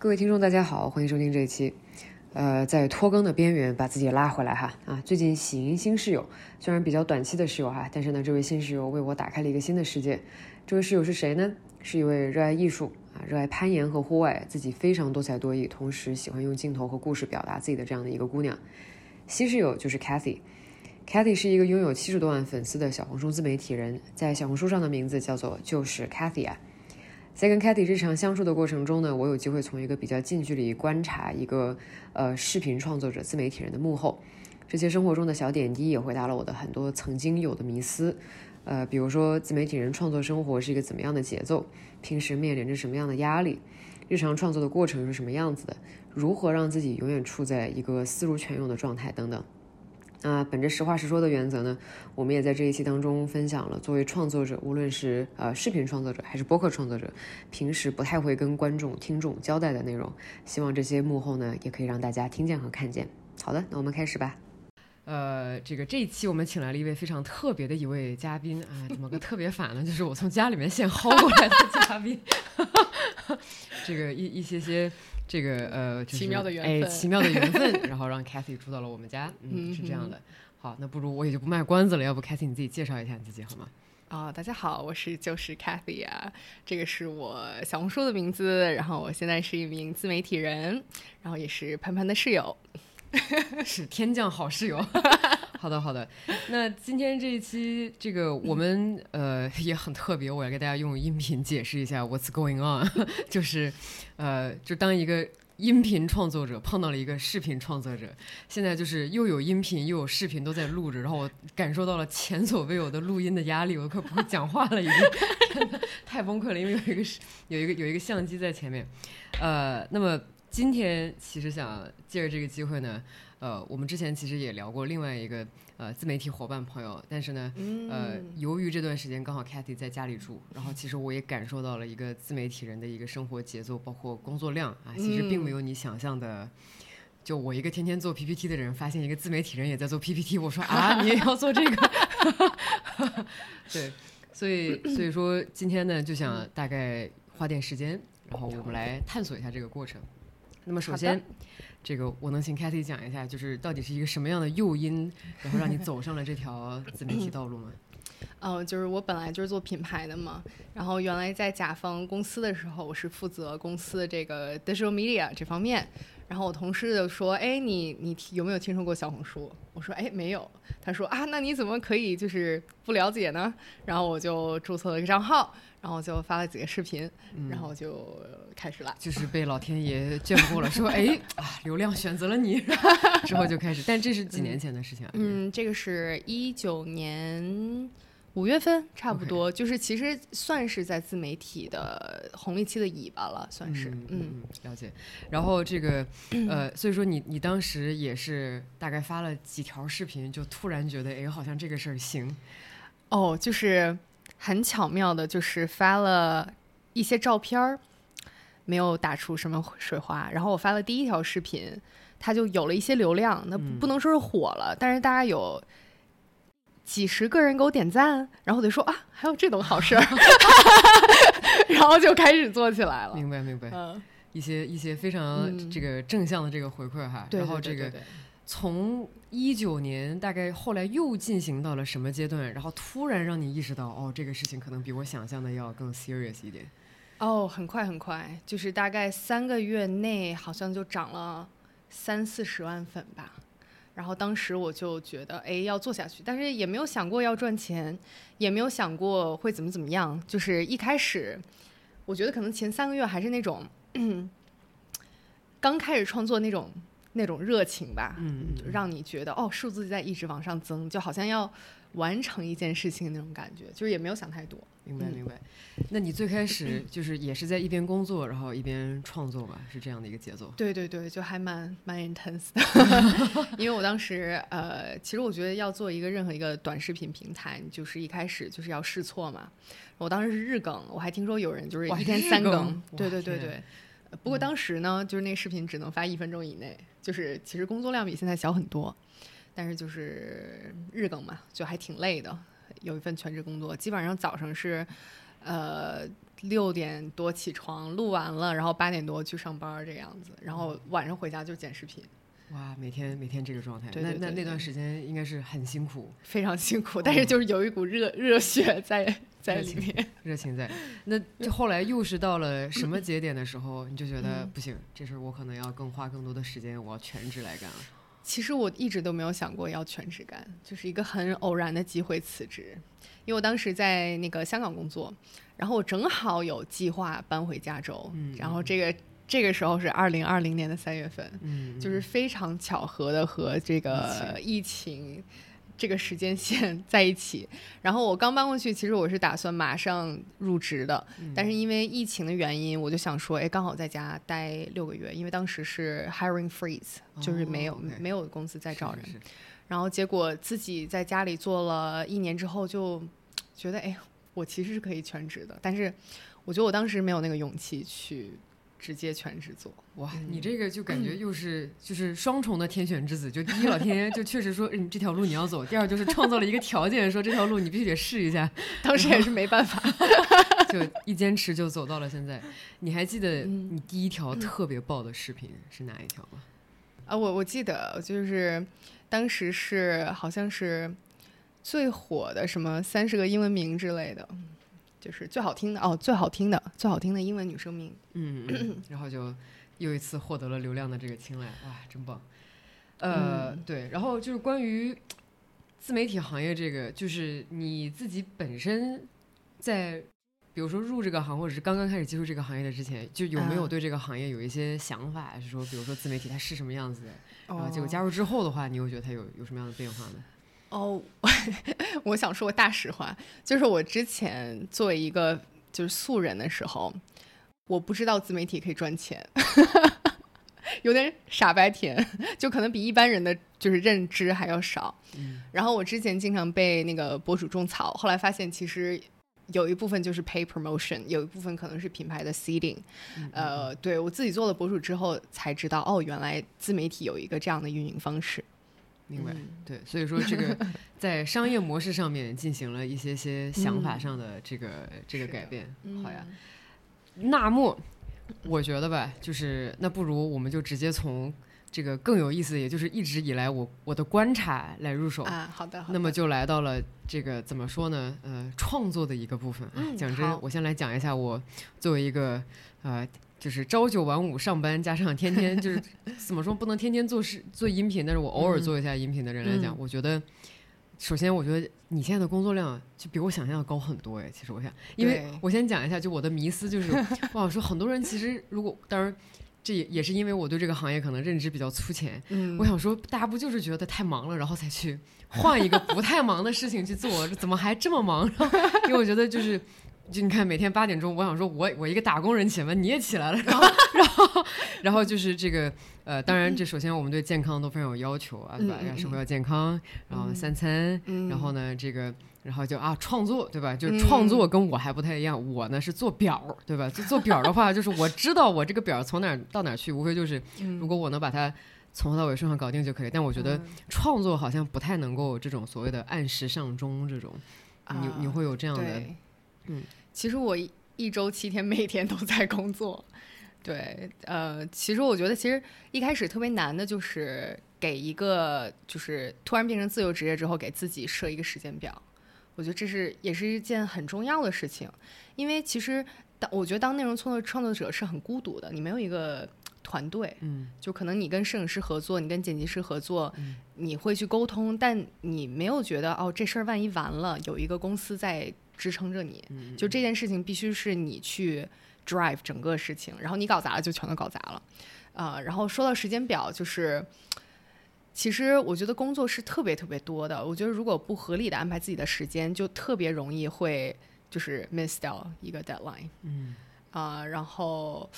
各位听众，大家好，欢迎收听这一期。呃，在拖更的边缘把自己拉回来哈啊！最近喜迎新室友，虽然比较短期的室友哈，但是呢，这位新室友为我打开了一个新的世界。这位室友是谁呢？是一位热爱艺术啊，热爱攀岩和户外，自己非常多才多艺，同时喜欢用镜头和故事表达自己的这样的一个姑娘。新室友就是 Cathy。Cathy 是一个拥有七十多万粉丝的小红书自媒体人，在小红书上的名字叫做就是 Cathy 啊。在跟 Katy 日常相处的过程中呢，我有机会从一个比较近距离观察一个呃视频创作者、自媒体人的幕后，这些生活中的小点滴也回答了我的很多曾经有的迷思，呃，比如说自媒体人创作生活是一个怎么样的节奏，平时面临着什么样的压力，日常创作的过程是什么样子的，如何让自己永远处在一个思如泉涌的状态等等。那本着实话实说的原则呢，我们也在这一期当中分享了作为创作者，无论是呃视频创作者还是播客创作者，平时不太会跟观众听众交代的内容。希望这些幕后呢，也可以让大家听见和看见。好的，那我们开始吧。呃，这个这一期我们请来了一位非常特别的一位嘉宾啊，怎么个特别法呢？就是我从家里面现薅过来的嘉宾，这个一一些些。这个呃，奇妙的缘分，哎，奇妙的缘分，然后让 Cathy 住到了我们家，嗯，是这样的。好，那不如我也就不卖关子了，要不 Cathy 你自己介绍一下你自己好吗？啊，大家好，我是就是 Cathy 啊，这个是我小红书的名字，然后我现在是一名自媒体人，然后也是潘潘的室友，是天降好室友。好的，好的。那今天这一期，这个我们呃也很特别，我要给大家用音频解释一下 What's going on，就是呃，就当一个音频创作者碰到了一个视频创作者，现在就是又有音频又有视频都在录着，然后我感受到了前所未有的录音的压力，我都快不会讲话了，已经太崩溃了，因为有一个有一个有一个相机在前面。呃，那么今天其实想借着这个机会呢。呃，我们之前其实也聊过另外一个呃自媒体伙伴朋友，但是呢，呃，由于这段时间刚好 Cathy 在家里住，然后其实我也感受到了一个自媒体人的一个生活节奏，包括工作量啊，其实并没有你想象的。就我一个天天做 PPT 的人，发现一个自媒体人也在做 PPT，我说啊，你也要做这个？对，所以 所以说今天呢，就想大概花点时间，然后我们来探索一下这个过程。那么首先。这个我能请 Cathy 讲一下，就是到底是一个什么样的诱因，然后让你走上了这条自媒体道路吗？嗯，就是我本来就是做品牌的嘛，然后原来在甲方公司的时候，我是负责公司的这个 digital media 这方面。然后我同事就说：“哎，你你有没有听说过小红书？”我说：“哎，没有。”他说：“啊，那你怎么可以就是不了解呢？”然后我就注册了一个账号，然后就发了几个视频，然后就开始了。就是被老天爷眷顾了，说：“ 哎啊，流量选择了你。”之后就开始。但这是几年前的事情啊。嗯，这个是一九年。五月份差不多，就是其实算是在自媒体的红利期的尾巴了，算是。嗯，了解。然后这个呃，所以说你你当时也是大概发了几条视频，就突然觉得哎，好像这个事儿行。哦，就是很巧妙的，就是发了一些照片儿，没有打出什么水花。然后我发了第一条视频，它就有了一些流量，那不能说是火了，但是大家有。几十个人给我点赞，然后我就说啊，还有这种好事儿，然后就开始做起来了。明白明白，嗯，一些一些非常这个正向的这个回馈哈。然后这个从一九年大概后来又进行到了什么阶段？然后突然让你意识到，哦，这个事情可能比我想象的要更 serious 一点。哦，很快很快，就是大概三个月内好像就涨了三四十万粉吧。然后当时我就觉得，哎，要做下去，但是也没有想过要赚钱，也没有想过会怎么怎么样。就是一开始，我觉得可能前三个月还是那种刚开始创作那种那种热情吧，嗯，让你觉得哦，数字在一直往上增，就好像要完成一件事情那种感觉，就是也没有想太多。明白明白，那你最开始就是也是在一边工作，然后一边创作吧，是这样的一个节奏？对对对，就还蛮蛮 intense 的，因为我当时呃，其实我觉得要做一个任何一个短视频平台，就是一开始就是要试错嘛。我当时是日更，我还听说有人就是一天三更，对对对对。不过当时呢，就是那个视频只能发一分钟以内，就是其实工作量比现在小很多，但是就是日更嘛，就还挺累的。有一份全职工作，基本上早上是，呃，六点多起床，录完了，然后八点多去上班这个样子，然后晚上回家就剪视频。哇，每天每天这个状态，对对对那那那段时间应该是很辛苦，非常辛苦，但是就是有一股热热血在在里面。热情在。那就后来又是到了什么 节点的时候，你就觉得不行，这事儿我可能要更花更多的时间，我要全职来干了。其实我一直都没有想过要全职干，就是一个很偶然的机会辞职，因为我当时在那个香港工作，然后我正好有计划搬回加州，嗯然后这个这个时候是二零二零年的三月份，嗯，就是非常巧合的和这个疫情这个时间线 在一起。然后我刚搬过去，其实我是打算马上入职的，嗯但是因为疫情的原因，我就想说，哎，刚好在家待六个月，因为当时是 hiring freeze，就是没有、没有公司在招人。是是是然后结果自己在家里做了一年之后，就觉得，哎，我其实是可以全职的，但是我觉得我当时没有那个勇气去直接全职做。哇，嗯你这个就感觉又是就是双重的天选之子，就第一老天爷就确实说，嗯，这条路你要走；第二就是创造了一个条件，说这条路你必须得试一下，当时也是没办法。就一坚持就走到了现在。你还记得嗯你第一条特别爆的视频是哪一条吗？啊，我我记得就是当时是好像是最火的什么三十个英文名之类的，就是最好听的哦，最好听的最好听的英文女生名。嗯，嗯 然后就又一次获得了流量的这个青睐，哇，真棒。呃，嗯对，然后就是关于自媒体行业这个，就是你自己本身在，比如说入这个行，或者是刚刚开始接触这个行业的之前，就有没有啊对这个行业有一些想法？是说，比如说自媒体它是什么样子的？然后结果哦加入之后的话，你又觉得它有有什么样的变化呢？哦，我想说个大实话，就是我之前作为一个就是素人的时候，我不知道自媒体可以赚钱，有点傻白甜，就可能比一般人的就是认知还要少。嗯然后我之前经常被那个博主种草，后来发现其实有一部分就是 pay promotion，有一部分可能是品牌的 seeding。嗯呃，对我自己做了博主之后才知道，哦，原来自媒体有一个这样的运营方式。明白，嗯对，所以说这个 在商业模式上面进行了一些些想法嗯上的这个、这个改变，好呀。嗯，那么，我觉得吧，就是那不如我们就直接从这个更有意思，也就是一直以来我我的观察来入手。啊，好的，好的。那么就来到了这个怎么说呢？呃，创作的一个部分。啊嗯讲真，我先来讲一下我作为一个呃，就是朝九晚五上班，加上天天就是 怎么说，不能天天做事做音频，但是我偶尔嗯做一下音频的人来讲，嗯我觉得。首先，我觉得你现在的工作量就比我想象的高很多哎。其实我想，因为我先讲一下，就我的迷思就是，我想说很多人其实如果当然，这也也是因为我对这个行业可能认知比较粗浅，嗯，我想说，大家不就是觉得太忙了，然后才去换一个不太忙的事情去做？怎么还这么忙？然后，因为我觉得就是，就你看每天八点钟，我想说我我一个打工人起来，你也起来了，然后 然后然后就是这个呃，当然这首先我们对健康都非常有要求啊，对吧？生活要健康，然后三餐，嗯然后呢这个。然后就啊，创作对吧？就是嗯创作跟我还不太一样，我呢是做表对吧？就做表的话，就是我知道我这个表从哪儿到哪儿去，无非就是嗯如果我能把它从头到尾顺畅搞定就可以。但我觉得嗯创作好像不太能够这种所谓的按时上钟这种，你你啊会有这样的对，嗯，其实我一一周七天每天都在工作。对，呃，其实我觉得，其实一开始特别难的就是给一个，就是突然变成自由职业之后，给自己设一个时间表。我觉得这是也是一件很重要的事情，因为其实当我觉得当内容创作创作者是很孤独的，你没有一个团队，嗯就可能你跟摄影师合作，你跟剪辑师合作，嗯你会去沟通，但你没有觉得哦，这事儿万一完了，有一个公司在支撑着你，嗯，就这件事情必须是你去 drive 整个事情，然后你搞砸了就全都搞砸了，啊、然后说到时间表，就是其实我觉得工作是特别特别多的，我觉得如果不合理的安排自己的时间，就特别容易会就是 miss 掉一个 deadline。嗯。啊、然后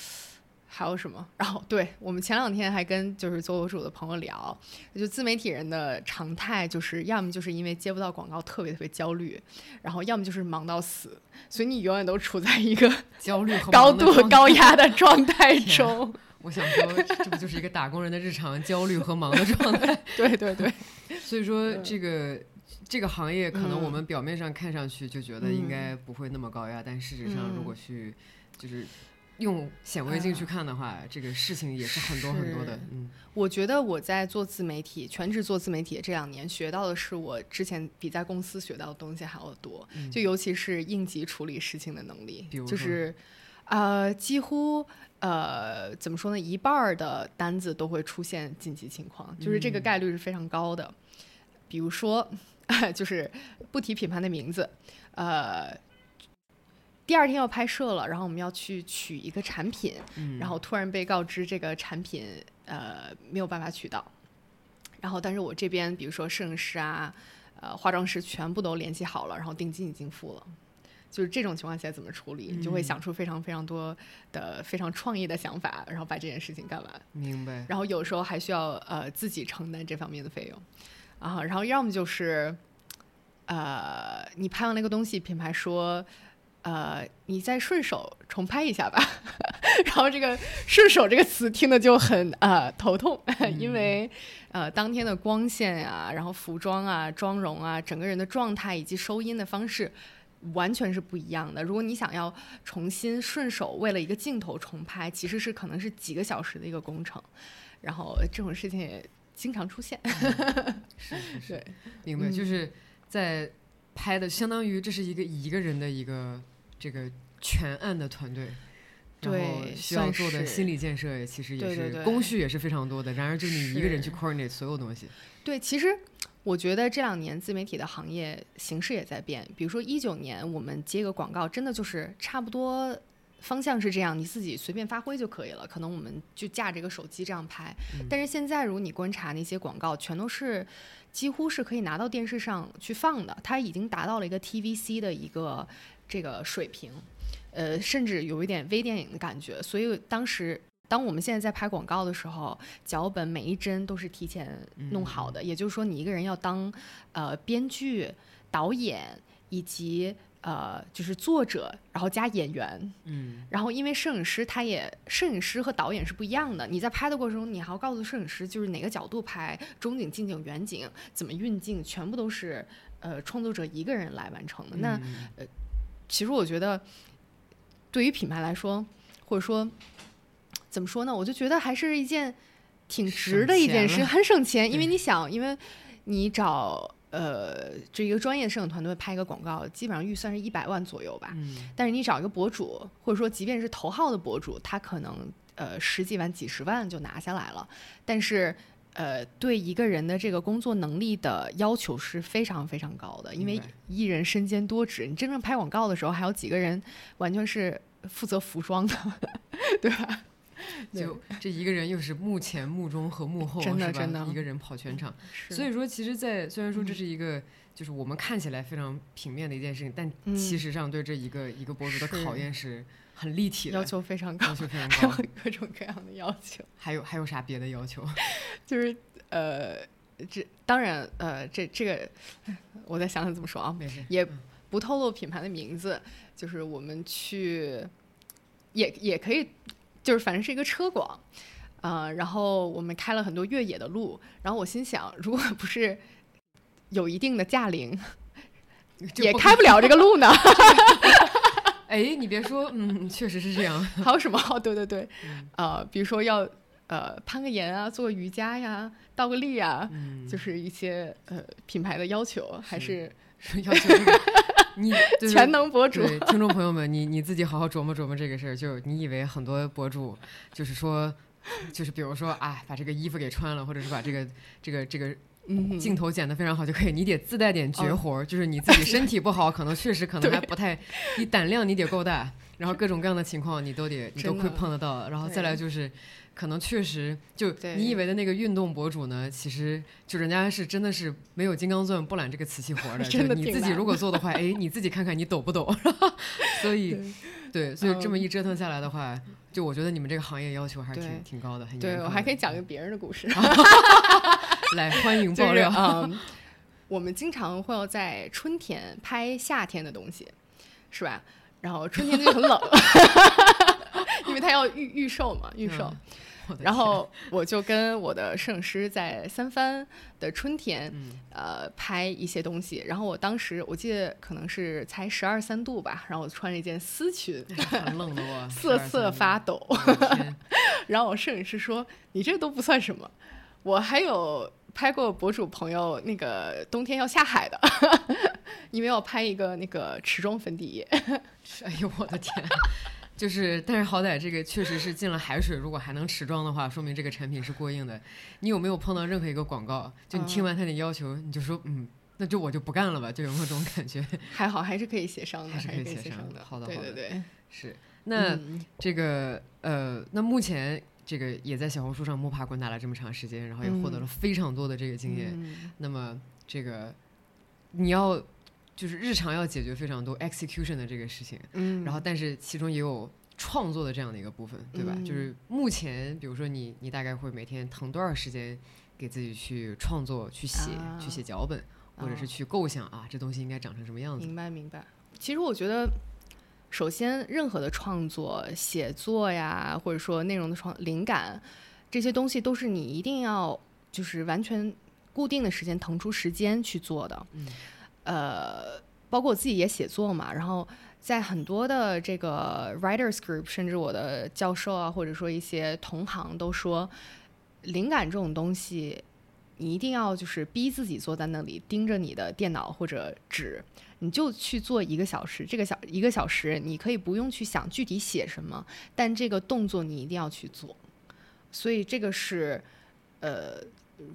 还有什么？然后对我们前两天还跟就是做博主的朋友聊，就自媒体人的常态就是要么就是因为接不到广告特别特别焦虑，然后要么就是忙到死，所以你永远都处在一个焦虑和 高度高压的状态中。我想说，这不就是一个打工人的日常焦虑和忙的状态？对对对，所以说，嗯这个这个行业可能嗯我们表面上看上去就觉得应该不会那么高压，但事实上如果去就是用显微镜去看的话，这个事情也是很多很多的。嗯我觉得我在做自媒体，全职做自媒体这两年，学到的是我之前比在公司学到的东西还要多，嗯就尤其是应急处理事情的能力就是呃，几乎呃怎么说呢，一半儿的单子都会出现紧急情况，就是这个嗯概率是非常高的。比如说，就是不提品牌的名字，呃。第二天要拍摄了，然后我们要去取一个产品，嗯，然后突然被告知这个产品呃没有办法取到，然后但是我这边比如说摄影师啊、呃化妆师全部都联系好了，然后定金已经付了。就是这种情况下怎么处理，你就会嗯想出非常非常多的非常创意的想法，然后把这件事情干完。明白。然后有时候还需要呃自己承担这方面的费用啊，然后要么就是呃你拍完那个东西，品牌说呃你再顺手重拍一下吧，然后这个顺手这个词听的就很呃头痛，因为呃当天的光线啊、然后服装啊、妆容啊、整个人的状态以及收音的方式。完全是不一样的。如果你想要重新顺手为了一个镜头重拍，其实是可能是几个小时的一个工程。然后这种事情也经常出现。是是是，明白，嗯就是在拍的，相当于这是一个一个人的一个这个全案的团队。然后对需要做的心理建设也其实也是工序也是非常多的。然而，就你一个人去 coordinate 所有东西，对，其实我觉得这两年自媒体的行业形势也在变。比如说一九年我们接个广告，真的就是差不多。方向是这样，你自己随便发挥就可以了。可能我们就架着一个手机这样拍，嗯但是现在如果你观察那些广告，全都是几乎是可以拿到电视上去放的，它已经达到了一个 TVC 的一个这个水平，呃，甚至有一点微电影的感觉。所以当时，当我们现在在拍广告的时候，脚本每一帧都是提前弄好的，也就是说，你一个人要当呃编剧、导演以及呃就是作者，然后加演员，嗯，然后，因为摄影师他也，摄影师和导演是不一样的。你在拍的过程中，你还要告诉摄影师，就是哪个角度拍，中景、近景、远景，怎么运镜，全部都是呃创作者一个人来完成的。那嗯其实我觉得，对于品牌来说，或者说怎么说呢，我就觉得还是一件挺值的一件事，很省钱。因为你想，因为你找呃这一个专业摄影团队拍一个广告，基本上预算是一百万左右吧。嗯但是你找一个博主，或者说即便是头号的博主，他可能呃十几万、几十万就拿下来了。但是呃，对一个人的这个工作能力的要求是非常非常高的，因为明白一人身兼多职。你真正拍广告的时候，还有几个人完全是负责服装的，对吧？就这一个人又是幕前、幕中和幕后，真的真的一个人跑全场。所以说，其实在，虽然说这嗯是一个，就是我们看起来非常平面的一件事情，但嗯其实上对这一个一个博主的考验是很立体的，要求非常高要，求非常还有高。各种各样的要求。还有还有啥别的要求？就是呃，这当然呃，这这个我再想想怎么说啊，没事，也不透露品牌的名字，就是我们去也也可以，就是反正是一个车广，呃，然后我们开了很多越野的路，然后我心想，如果不是有一定的驾龄，也开不了这个路呢，哎，你别说，嗯，确实是这样。还有什么？好，对对对，嗯呃，比如说要呃攀个岩啊，做个瑜伽呀，倒个立啊，嗯，就是一些呃品牌的要求，还是是要求这个，你就是全能博主。对，听众朋友们，你你自己好好琢磨琢磨这个事儿。就你以为很多博主就是说，就是比如说啊，把这个衣服给穿了，或者是把这个这个这个嗯，镜头剪得非常好就可以，你得自带点绝哦活儿，就是你自己身体不好，可能确实可能还不太，你胆量你得够大，然后各种各样的情况你都得你都会碰得到，然后再来就是。可能确实，就你以为的那个运动博主呢，其实就人家是真的是没有金刚钻不揽这个瓷器活儿的。真的就你自己如果做的话，哎，你自己看看你抖不抖？所以，对，所以这么嗯一折腾下来的话，就我觉得你们这个行业要求还是挺挺高的，很对我还可以讲个别人的故事，来欢迎就是爆料。嗯，我们经常会要在春天拍夏天的东西，是吧？然后春天就很冷，因因为他要预预售嘛，预售。然后我就跟我的摄影师在三藩的春天，呃，拍一些东西。然后我当时我记得可能是才十二三度吧，然后我穿了一件丝裙，很冷的我，瑟瑟发抖。然后我摄影师说：“你这都不算什么，我还有拍过博主朋友那个冬天要下海的，因为要拍一个那个持妆粉底液。” 哎呦我的天！就是，但是好歹这个确实是进了海水，如果还能持妆的话，说明这个产品是过硬的。你有没有碰到任何一个广告，就你听完他的要求，你就说嗯，那就我就不干了吧？就有没有这种感觉？还好，还是可以协商的，还是可以协商的。好的，对对对，是。那这个呃，那目前这个也在小红书上摸爬滚打了这么长时间，然后也获得了非常多的这个经验。那么这个你要。就是日常要解决非常多 execution 的这个事情，嗯，然后但是其中也有创作的这样的一个部分，对吧？就是目前，比如说你你大概会每天腾多少时间给自己去创作、去写、去写脚本，或者是去构想啊，这东西应该长成什么样子？明白明白。其实我觉得，首先任何的创作、写作呀，或者说内容的创灵感这些东西，都是你一定要就是完全固定的时间腾出时间去做的。嗯。呃，包括我自己也写作嘛，然后在很多的这个 writers group，甚至我的教授啊，或者说一些同行都说，灵感这种东西，你一定要就是逼自己坐在那里，盯着你的电脑或者纸，你就去做一个小时。这个小一个小时，你可以不用去想具体写什么，但这个动作你一定要去做。所以这个是，呃。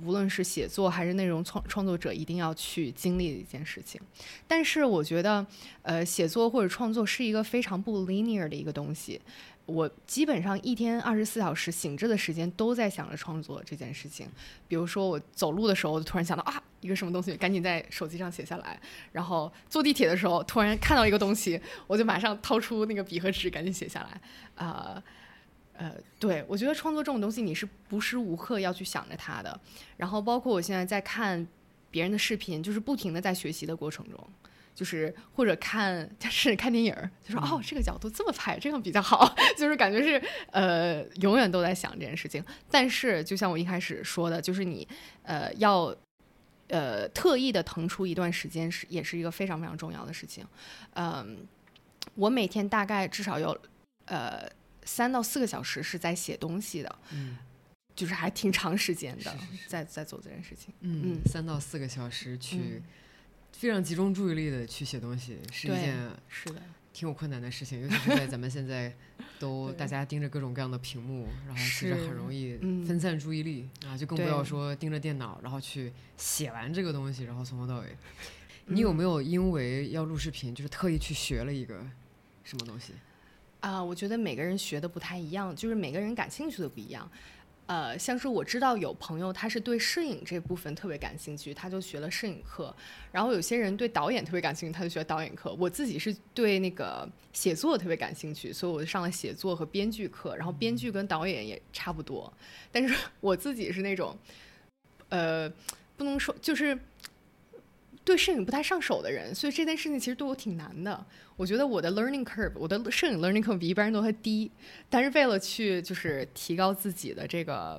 无论是写作还是内容创创作者，一定要去经历的一件事情。但是我觉得，呃，写作或者创作是一个非常不 linear 的一个东西。我基本上一天二十四小时醒着的时间都在想着创作这件事情。比如说我走路的时候，我就突然想到啊，一个什么东西，赶紧在手机上写下来。然后坐地铁的时候，突然看到一个东西，我就马上掏出那个笔和纸，赶紧写下来。啊。对，我觉得创作这种东西，你是无时无刻要去想着它的。然后，包括我现在在看别人的视频，就是不停的在学习的过程中，就是或者看，是看电影，就说哦，这个角度这么拍，这样比较好，就是感觉是呃，永远都在想这件事情。但是，就像我一开始说的，就是你呃要呃特意的腾出一段时间，是也是一个非常非常重要的事情。嗯，我每天大概至少有呃。三到四个小时是在写东西的，嗯，就是还挺长时间的，在在做这件事情，嗯，三到四个小时去非常集中注意力的去写东西，是一件是的。挺有困难的事情，尤其是在咱们现在 都大家盯着各种各样的屏幕，然后其实很容易分散注意力啊，就更不要说盯着电脑，然后去写完这个东西，然后从头到尾。你有没有因为要录视频，就是特意去学了一个什么东西？啊，我觉得每个人学的不太一样，就是每个人感兴趣的不一样。呃，像是我知道有朋友他是对摄影这部分特别感兴趣，他就学了摄影课。然后有些人对导演特别感兴趣，他就学导演课。我自己是对那个写作特别感兴趣，所以我就上了写作和编剧课。然后编剧跟导演也差不多，但是 我自己是那种，呃，不能说就是。对摄影不太上手的人，所以这件事情其实对我挺难的。我觉得我的 learning curve，我的摄影 learning curve 比一般人都还低。但是为了去就是提高自己的这个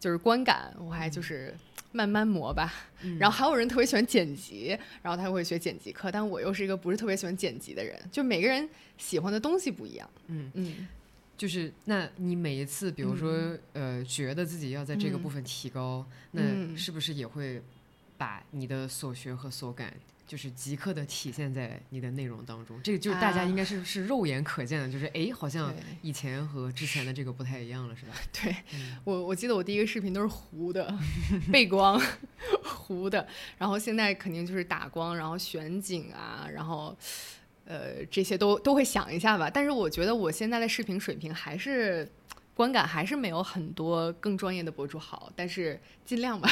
就是观感，我还就是慢慢磨吧。然后还有人特别喜欢剪辑，然后他会学剪辑课，但我又是一个不是特别喜欢剪辑的人。就每个人喜欢的东西不一样。嗯嗯，就是那你每一次，比如说呃，觉得自己要在这个部分提高，那是不是也会？把你的所学和所感，就是即刻的体现在你的内容当中。这个就是大家应该是是肉眼可见的，就是哎，好像以前和之前的这个不太一样了，是吧？对我，我记得我第一个视频都是糊的，背光 糊的，然后现在肯定就是打光，然后选景啊，然后呃这些都都会想一下吧。但是我觉得我现在的视频水平还是。观感还是没有很多更专业的博主好，但是尽量吧，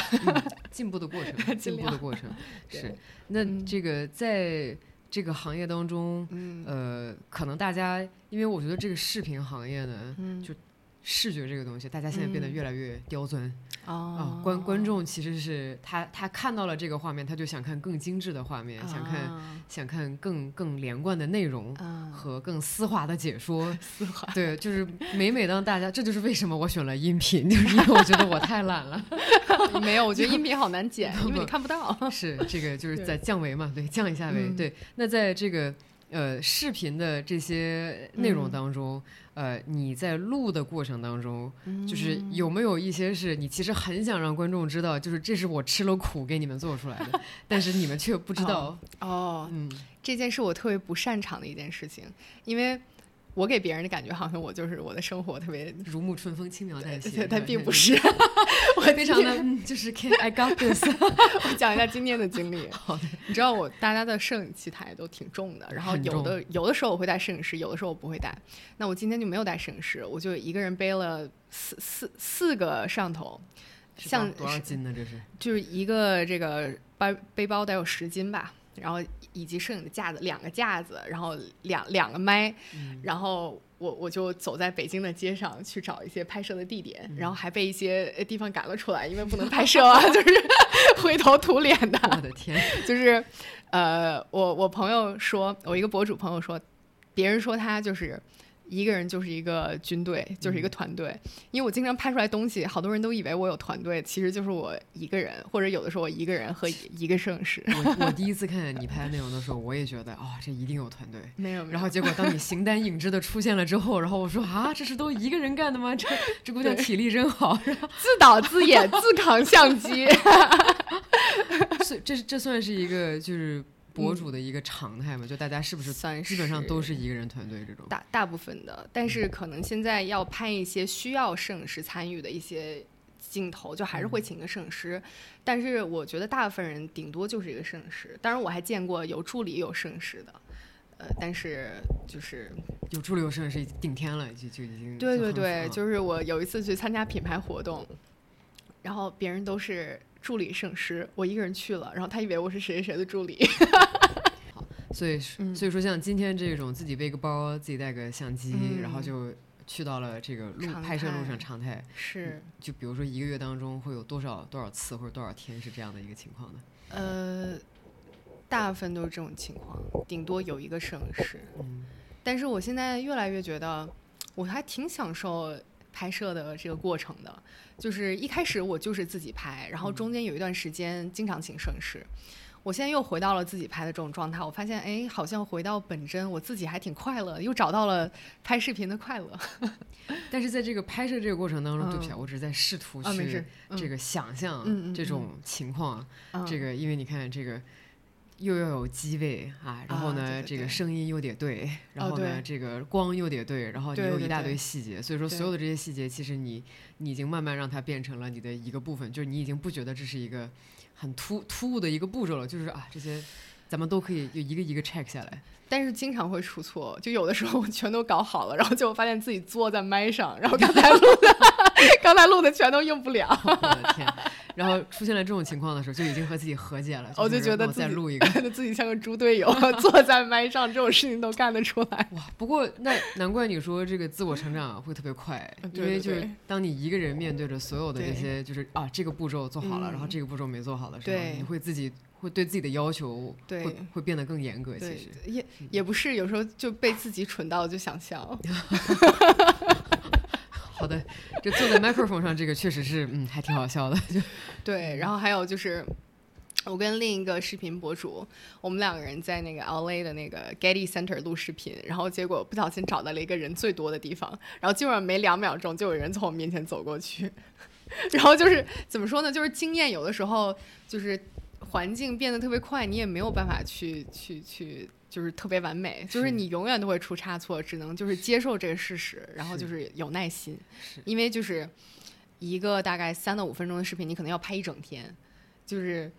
进步的过程，进步的过程是。那这个在这个行业当中，呃，可能大家因为我觉得这个视频行业呢，就视觉这个东西，大家现在变得越来越刁钻哦啊，，观观众其实是他他看到了这个画面，他就想看更精致的画面，想看啊想看更更连贯的内容。啊，和更丝滑的解说，丝滑。对，就是每每当大家，这就是为什么我选了音频，就是因为我觉得我太懒了。没有，我觉得音频好难剪，因为你看不到。是这个就是在降维嘛，对，降一下维。嗯对，那在这个呃视频的这些内容嗯。当中，呃，你在录的过程当中，就是嗯。有没有一些是你其实很想让观众知道，就是这是我吃了苦给你们做出来的，但是你们却不知道。哦，嗯，这件事我特别不擅长的一件事情，因为我给别人的感觉好像我就是我的生活特别，如沐春风，轻描淡写，对，但并不是，是。我非常的嗯就是 I got this。我讲一下今天的经历。好的，你知道我大家的摄影器材都挺重的，然后有的有的时候我会带摄影师，有的时候我不会带。那我今天就没有带摄影师，我就一个人背了四四四个摄像头，像多多少斤呢？这是就是一个这个背背包得有十斤吧，然后以及摄影的架子两个架子，然后两两个麦，嗯然后我我就走在北京的街上去找一些拍摄的地点，嗯然后还被一些呃地方赶了出来，因为不能拍摄啊，就是 灰头土脸的。我的天，就是，呃，我我朋友说，我一个博主朋友说，别人说他就是一个人就是一个军队，就是一个团队。因为我经常拍出来东西，好多人都以为我有团队，其实就是我一个人，或者有的时候我一个人和一个摄影师。我我第一次看见你拍内容的时候，我也觉得哦，这一定有团队。没有，然后结果当你形单影只的出现了之后，然后我说啊，这是都一个人干的吗？这这姑娘体力真好。自导自演，自扛相机。所以这这算是一个就是博主的一个常态嘛？就大家是不是算基本上都是一个人团队这种？大大部分的，但是可能现在要拍一些需要摄影师参与的一些镜头，就还是会请个摄影师。但是我觉得大部分人顶多就是一个摄影师。当然，我还见过有助理有摄影师的，呃，但是就是有助理有摄影师顶天了，就就已经对对对，就是我有一次去参加品牌活动，然后别人都是助理摄影师，我一个人去了，然后他以为我是谁谁谁的助理。所以所以说像今天这种自己背个包，自己带个相机，嗯然后就去到了这个路常拍摄路上常态。是，就比如说一个月当中会有多少多少次或者多少天是这样的一个情况呢？呃，大部分都是这种情况，顶多有一个摄影师。嗯但是我现在越来越觉得，我还挺享受拍摄的这个过程的。就是一开始我就是自己拍，然后中间有一段时间经常请摄影师。我现在又回到了自己拍的这种状态，我发现，哎，好像回到本真，我自己还挺快乐，又找到了拍视频的快乐。但是在这个拍摄这个过程当中，嗯对不起啊，我只是在试图去这个想象这种情况。嗯这个因为你看这个。又要有机位啊，然后呢，这个对。对对声音又得对，然哦后呢，对。这个光又得对，然后你有一大堆对细节，所以说所有的这些细节，其实你你已经慢慢让它变成了你的一个部分，就是你已经不觉得这是一个很突突兀的一个步骤了，就是啊这些咱们都可以就一个一个 check 下来。但是经常会出错，就有的时候我全都搞好了，然后就发现自己坐在麦上，然后刚才录的刚才录的全都用不了。我的天！然后出现了这种情况的时候，就已经和自己和解了。我就觉得自己再录一个。自己像个猪队友，坐在麦上，这种事情都干得出来。哇，不过那难怪你说这个自我成长会特别快，嗯因为就是当你一个人面对着所有的这些，就是啊这个步骤做好了，嗯然后这个步骤没做好的时候，你会自己会对自己的要求对会会变得更严格。其对实，也也不是，有时候就被自己蠢到就想笑。好的，就坐在 microphone 上，这个确实是嗯还挺好笑的。就对，然后还有就是。我跟另一个视频博主，我们两个人在那个 LA 的那个 Getty Center 录视频，然后结果不小心找到了一个人最多的地方，然后基本上没两秒钟就有人从我面前走过去，然后就是怎么说呢？就是经验有的时候就是环境变得特别快，你也没有办法去去去，就是特别完美，就是是。你永远都会出差错，只能就是接受这个事实，然后就是有耐心，因为就是一个大概三到五分钟的视频，你可能要拍一整天，就是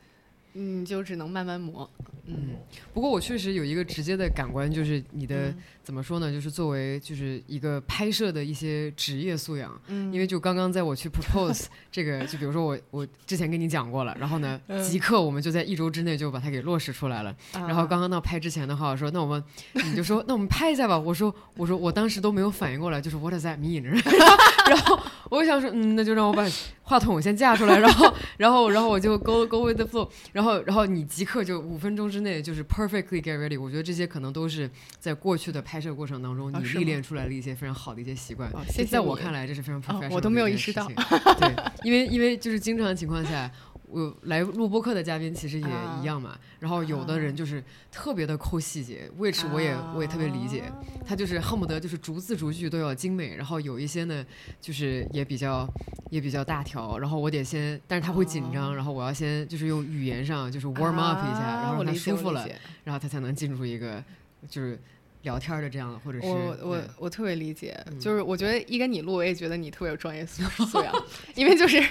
你就只能慢慢磨。嗯，不过我确实有一个直接的感官，就是你的、嗯怎么说呢？就是作为就是一个拍摄的一些职业素养。嗯因为就刚刚在我去 propose 这个，就比如说我我之前跟你讲过了，然后呢，嗯即刻我们就在一周之内就把它给落实出来了。然后刚刚到拍之前的话，我说那我们你就说那我们拍一下吧。我说我说我当时都没有反应过来，就是 what does that mean？然后我就想说嗯，那就让我把话筒先架出来，然后然后然后我就 go go with the flow，然后然后你即刻就五分钟之内就是 perfectly get ready。我觉得这些可能都是在过去的拍摄过程当中你历练出来的一些非常好的一些习惯。谢谢。在我看来，这是非常 professional。我都没有意识到。对，因为因为就是经常情况下。我来录播客的嘉宾其实也一样嘛，然后有的人就是特别的抠细节，which 我也我也特别理解，他就是恨不得就是逐字逐句都要精美，然后有一些呢就是也比较也比较大条，然后我得先，但是他会紧张，然后我要先就是用语言上就是 warm up 一下，然后让他舒服了，然后他才能进入一个就是。聊天的这样，或者是我我我特别理解，就是我觉得一跟你录，我也觉得你特别有专业素素养，因为就是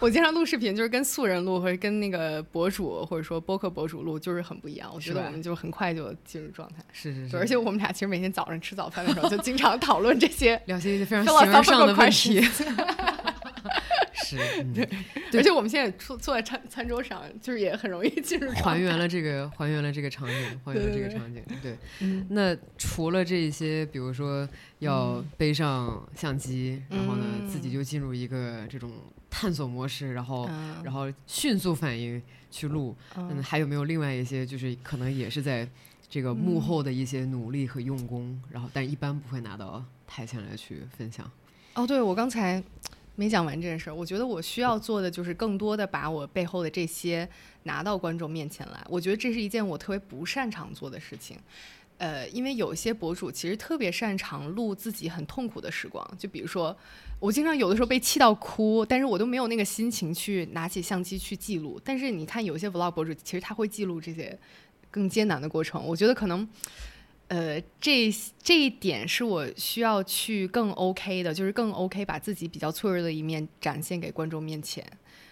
我经常录视频，就是跟素人录或者跟那个博主或者说播客博主录，就是很不一样。我觉得我们就很快就进入状态，是是是，而且我们俩其实每天早上吃早饭的时候，就经常讨论这些，聊些一些非常形而上的问题。是，对，而且我们现在坐坐在餐餐桌上，就是也很容易进入还原了这个还原了这个场景，还原了这个场景。对，那除了这些，比如说要背上相机，然后呢自己就进入一个这种探索模式，然后然后迅速反应去录，嗯，还有没有另外一些，就是可能也是在这个幕后的一些努力和用功，然后但一般不会拿到台前来去分享。哦，对，我刚才。没讲完这件事儿，我觉得我需要做的就是更多的把我背后的这些拿到观众面前来。我觉得这是一件我特别不擅长做的事情，呃，因为有一些博主其实特别擅长录自己很痛苦的时光，就比如说我经常有的时候被气到哭，但是我都没有那个心情去拿起相机去记录。但是你看有些 vlog 博主，其实他会记录这些更艰难的过程。我觉得可能。呃，这这一点是我需要去更 OK 的，就是更 OK 把自己比较脆弱的一面展现给观众面前。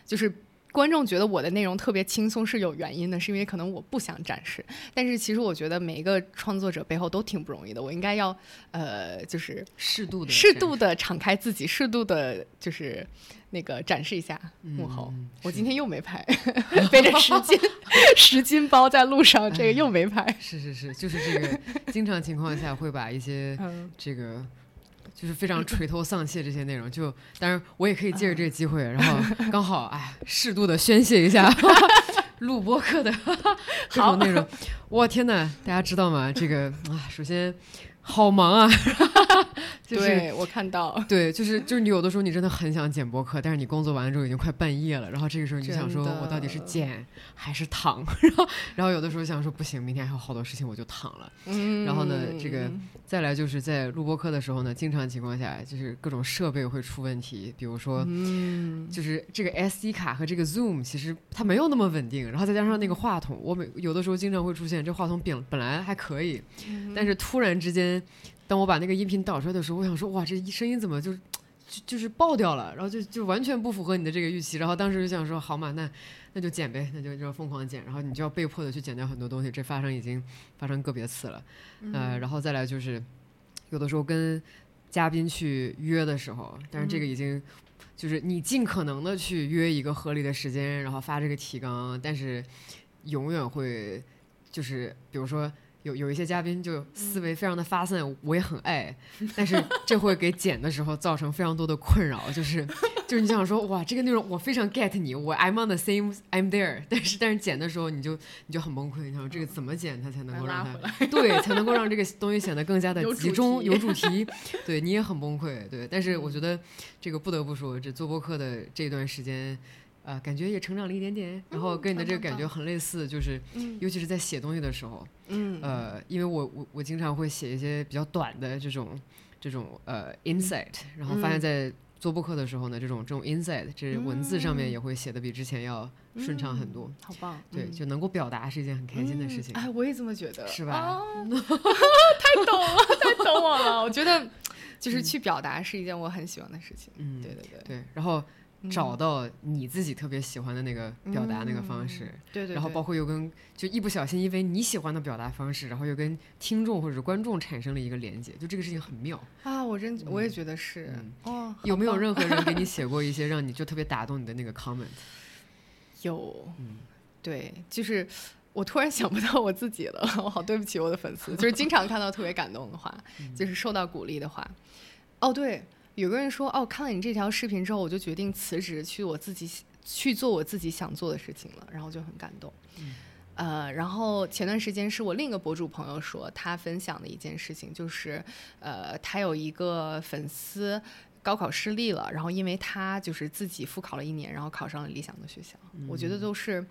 就是观众觉得我的内容特别轻松是有原因的，是因为可能我不想展示。但是其实我觉得每一个创作者背后都挺不容易的，我应该要呃，就是适度的适度的敞开自己，适度的就是。那个展示一下幕后，我今天又没拍，背着十斤 十斤包在路上，这个又没拍。是是是，就是这个，经常情况下会把一些这个就是非常垂头丧气这些内容，就当然我也可以借着这个机会，然后刚好哎，适度的宣泄一下 录播课的这种内容。我天呐，大家知道吗？这个啊，首先。好忙啊！对我看到，对，就是就是你有的时候你真的很想剪播客，但是你工作完了之后已经快半夜了，然后这个时候你就想说，我到底是剪还是躺？然后然后有的时候想说不行，明天还有好多事情，我就躺了。嗯。然后呢，这个再来就是在录播课的时候呢，经常情况下就是各种设备会出问题，比如说，嗯，就是这个 SD 卡和这个 Zoom 其实它没有那么稳定，然后再加上那个话筒，我每有的时候经常会出现这话筒本本来还可以，但是突然之间。当我把那个音频导出来的时候，我想说，哇，这声音怎么就就就是爆掉了？然后就就完全不符合你的这个预期。然后当时就想说，好嘛，那那就剪呗，那就就疯狂剪。然后你就要被迫的去剪掉很多东西。这发生已经发生个别次了，呃，然后再来就是有的时候跟嘉宾去约的时候，但是这个已经就是你尽可能的去约一个合理的时间，然后发这个提纲，但是永远会就是比如说。有有一些嘉宾就思维非常的发散，我也很爱，但是这会给剪的时候造成非常多的困扰，就是就是你想说哇这个内容我非常 get 你，我 I'm on the same I'm there，但是但是剪的时候你就你就很崩溃，你想说这个怎么剪它才能够让它对才能够让这个东西显得更加的集中有主题，对你也很崩溃，对，但是我觉得这个不得不说这做播客的这段时间。呃，感觉也成长了一点点，然后跟你的这个感觉很类似，就是，尤其是在写东西的时候，嗯，呃，因为我我我经常会写一些比较短的这种这种呃 insight，然后发现在做播客的时候呢，这种这种 insight，这文字上面也会写的比之前要顺畅很多，好棒，对，就能够表达是一件很开心的事情，哎，我也这么觉得，是吧？太懂了，太懂我了，我觉得就是去表达是一件我很喜欢的事情，嗯，对对对，对，然后。找到你自己特别喜欢的那个表达那个方式，对对，然后包括又跟就一不小心因为你喜欢的表达方式，然后又跟听众或者是观众产生了一个连接，就这个事情很妙啊！我真我也觉得是哦。有没有任何人给你 写过一些让你就特别打动你的那个 comment？有，嗯，对，就是我突然想不到我自己了，我好对不起我的粉丝，就是经常看到特别感动的话，就是受到鼓励的话。哦，对。有个人说，哦，看了你这条视频之后，我就决定辞职，去我自己去做我自己想做的事情了，然后就很感动。呃，然后前段时间是我另一个博主朋友说，他分享的一件事情就是，呃，他有一个粉丝高考失利了，然后因为他就是自己复考了一年，然后考上了理想的学校。我觉得都是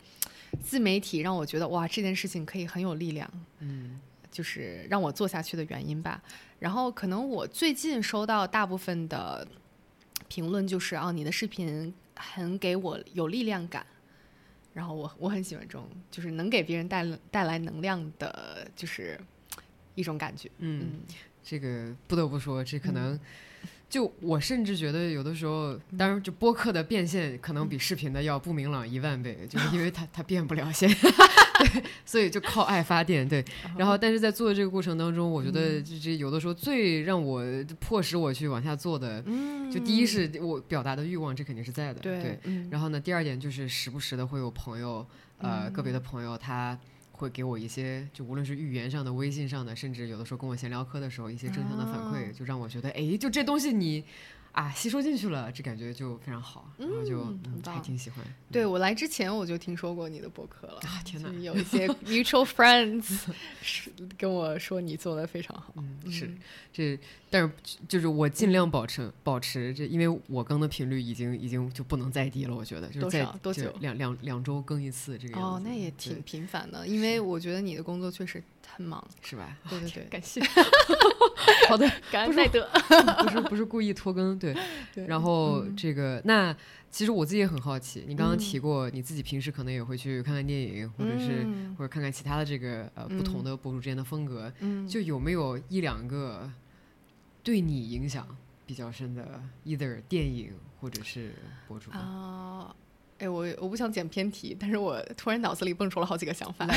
自媒体让我觉得哇，这件事情可以很有力量。嗯。就是让我做下去的原因吧。然后可能我最近收到大部分的评论就是啊，你的视频很给我有力量感。然后我我很喜欢这种，就是能给别人带带来能量的，就是一种感觉。嗯，这个不得不说，这可能。就我甚至觉得有的时候，当然就播客的变现可能比视频的要不明朗一万倍，就是因为 它它变不了现，对，所以就靠爱发电，对。然后但是在做的这个过程当中，我觉得这这有的时候最让我迫使我去往下做的，就第一是我表达的欲望，这肯定是在的，对。然后呢，第二点就是时不时的会有朋友，呃，个别的朋友他。会给我一些，就无论是语言上的、微信上的，甚至有的时候跟我闲聊嗑的时候，一些正向的反馈，就让我觉得，哎，就这东西你。啊，吸收进去了，这感觉就非常好，然后就还挺喜欢。对我来之前我就听说过你的博客了啊！天哪，有一些 mutual friends 是跟我说你做的非常好。嗯，是这，但是就是我尽量保持保持这，因为我更的频率已经已经就不能再低了。我觉得就是在多久两两两周更一次这个样子。哦，那也挺频繁的，因为我觉得你的工作确实很忙，是吧？对对 对，感谢。好的，感恩戴德，不是不是故意拖更。对，然后这个那其实我自己也很好奇，你刚刚提过你自己平时可能也会去看看电影，或者是或者看看其他的这个呃不同的博主之间的风格，就有没有一两个对你影响比较深的，either 电影或者是博主啊？哎，我我不想剪偏题，但是我突然脑子里蹦出了好几个想法。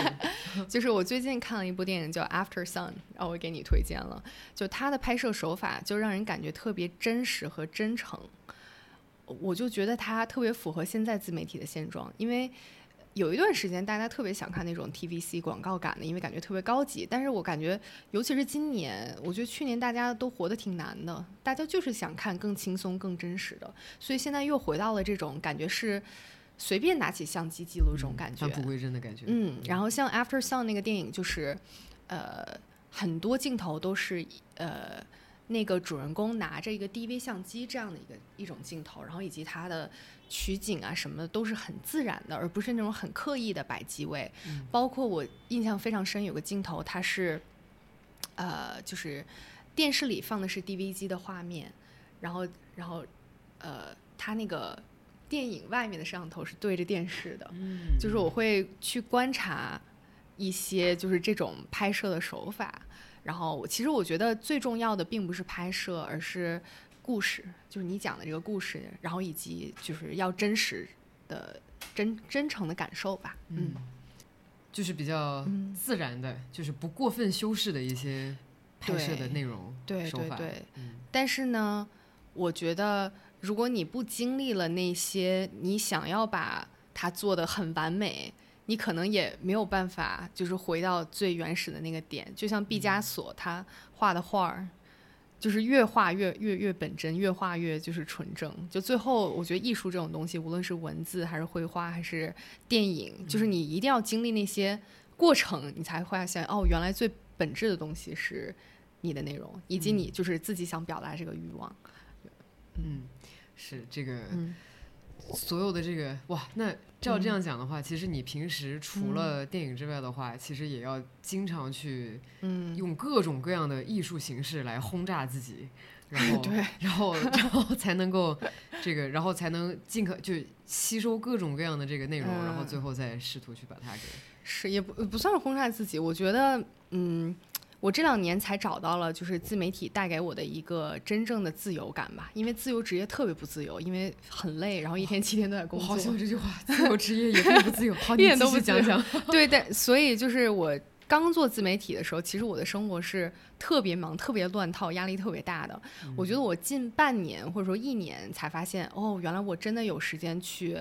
就是我最近看了一部电影叫《After Sun》，然后我给你推荐了。就它的拍摄手法就让人感觉特别真实和真诚，我就觉得它特别符合现在自媒体的现状，因为。有一段时间，大家特别想看那种 TVC 广告感的，因为感觉特别高级。但是我感觉，尤其是今年，我觉得去年大家都活得挺难的，大家就是想看更轻松、更真实的。所以现在又回到了这种感觉，是随便拿起相机记录这种感觉，返璞归真的感觉。嗯，然后像 After Sun 那个电影，就是呃，很多镜头都是呃。那个主人公拿着一个 DV 相机这样的一个一种镜头，然后以及他的取景啊什么的都是很自然的，而不是那种很刻意的摆机位。包括我印象非常深，有个镜头，它是呃，就是电视里放的是 DV 机的画面，然后然后呃，它那个电影外面的摄像头是对着电视的。就是我会去观察一些就是这种拍摄的手法。然后，其实我觉得最重要的并不是拍摄，而是故事，就是你讲的这个故事，然后以及就是要真实的、真真诚的感受吧。嗯，就是比较自然的，就是不过分修饰的一些拍摄的内容对。对对。但是呢，我觉得如果你不经历了那些，你想要把它做的很完美。你可能也没有办法，就是回到最原始的那个点。就像毕加索他画的画儿，就是越画越越越本真，越画越就是纯正。就最后，我觉得艺术这种东西，无论是文字还是绘画还是电影，就是你一定要经历那些过程，你才会发现哦，原来最本质的东西是你的内容，以及你就是自己想表达这个欲望。嗯，是这个。所有的这个哇，那照这样讲的话，其实你平时除了电影之外的话，其实也要经常去，嗯，用各种各样的艺术形式来轰炸自己，然后，对，然后，然后才能够这个，然后才能尽可就吸收各种各样的这个内容，然后最后再试图去把它给是也不不算是轰炸自己，我觉得，嗯。我这两年才找到了，就是自媒体带给我的一个真正的自由感吧。因为自由职业特别不自由，因为很累，然后一天七天都在工作。好喜欢这句话，自由职业也并不自由，好，一点都不讲讲。对，但所以就是我刚做自媒体的时候，其实我的生活是特别忙、特别乱套、压力特别大的。我觉得我近半年或者说一年才发现，哦，原来我真的有时间去。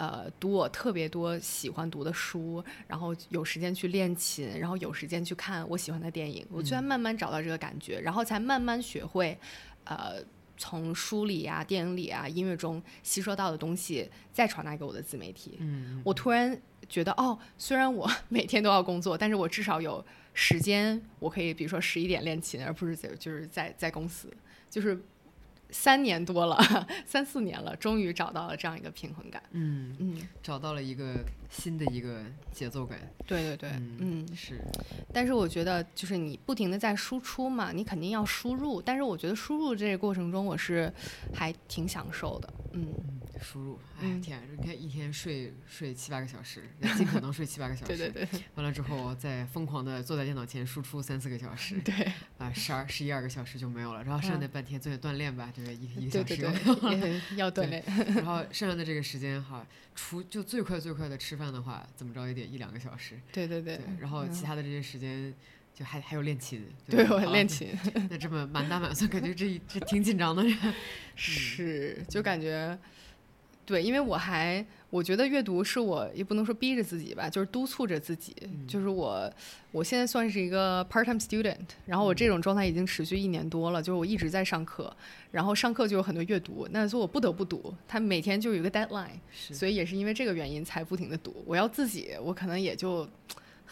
呃，读我特别多喜欢读的书，然后有时间去练琴，然后有时间去看我喜欢的电影。我居然慢慢找到这个感觉，然后才慢慢学会，呃，从书里啊、电影里啊、音乐中吸收到的东西，再传达给我的自媒体。嗯，我突然觉得，哦，虽然我 每天都要工作，但是我至少有时间，我可以比如说十一点练琴，而不是在就是在在公司，就是三年多了，三四年了，终于找到了这样一个平衡感。嗯，嗯，找到了一个新的一个节奏感。对对对，嗯嗯。是，但是我觉得，就是你不停的在输出嘛，你肯定要输入。但是我觉得输入这个过程中，我是还挺享受的。嗯，嗯，输入。哎天啊，你看一天睡睡七八个小时，尽可能睡七八个小时。对对对完了之后，再疯狂的坐在电脑前输出三四个小时，对啊，十二、十一二个小时就没有了。然后剩下那半天做点锻炼吧，对吧？一一个小时，要锻炼。然后剩下的这个时间哈，除就最快最快的吃饭的话，怎么着也得一两个小时。对对对，然后其他的这些时间，就还还有练琴。对我吧好练琴那这么满打满算，感觉这这挺紧张的。嗯是就感觉。对，因为我还我觉得阅读是我也不能说逼着自己吧，就是督促着自己。嗯就是我我现在算是一个 part-time student，然后我这种状态已经持续一年多了，就是我一直在上课，然后上课就有很多阅读，那所以我不得不读，他每天就有一个 deadline，所以也是因为这个原因才不停的读。我要自己，我可能也就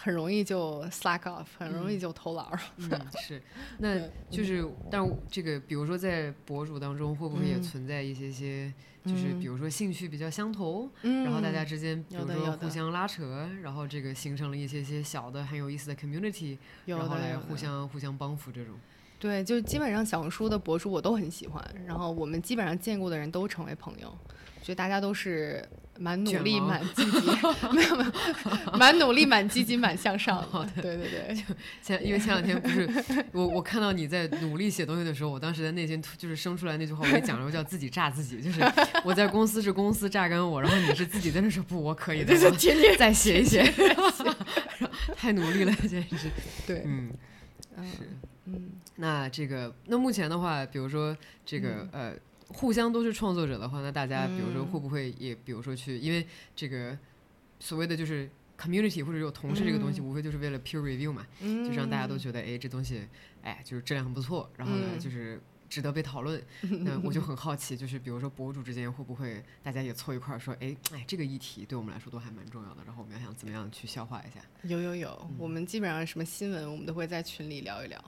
很容易就 slack off，很容易就偷懒儿。嗯，是，那就是，但这个，比如说在博主当中，会不会也嗯。存在一些些，就是嗯。比如说兴趣比较相投，嗯，然后大家之间，比如说互相拉扯，然后这个形成了一些些小的很有意思的 community，然后来互相互相帮扶这种。对，就基本上小红书的博主我都很喜欢，然后我们基本上见过的人都成为朋友，觉得大家都是蛮努力、蛮积极，没有没有，蛮努力、蛮积极、蛮向上的。对对对，前因为前两天不是我我看到你在努力写东西的时候，我当时在内心就是生出来那句话，我也讲了，我叫自己榨自己，就是我在公司是公司榨干我，然后你是自己在那说不，我可以的，就天天再写一写，太努力了，简直是。对，嗯，嗯是。嗯那这个，那目前的话，比如说这个、呃，互相都是创作者的话，那大家比如说嗯会不会也，比如说去，因为这个所谓的就是 community 或者有同事这个东西，嗯无非就是为了 peer review 嘛，嗯，就是让大家都觉得，哎，这东西，哎，就是质量很不错，然后呢，嗯就是值得被讨论。那我就很好奇，就是比如说博主之间会不会大家也凑一块儿说，哎，哎，这个议题对我们来说都还蛮重要的，然后我们要想怎么样去消化一下。有有有，我们基本上什么新闻，我们都会在群里聊一聊。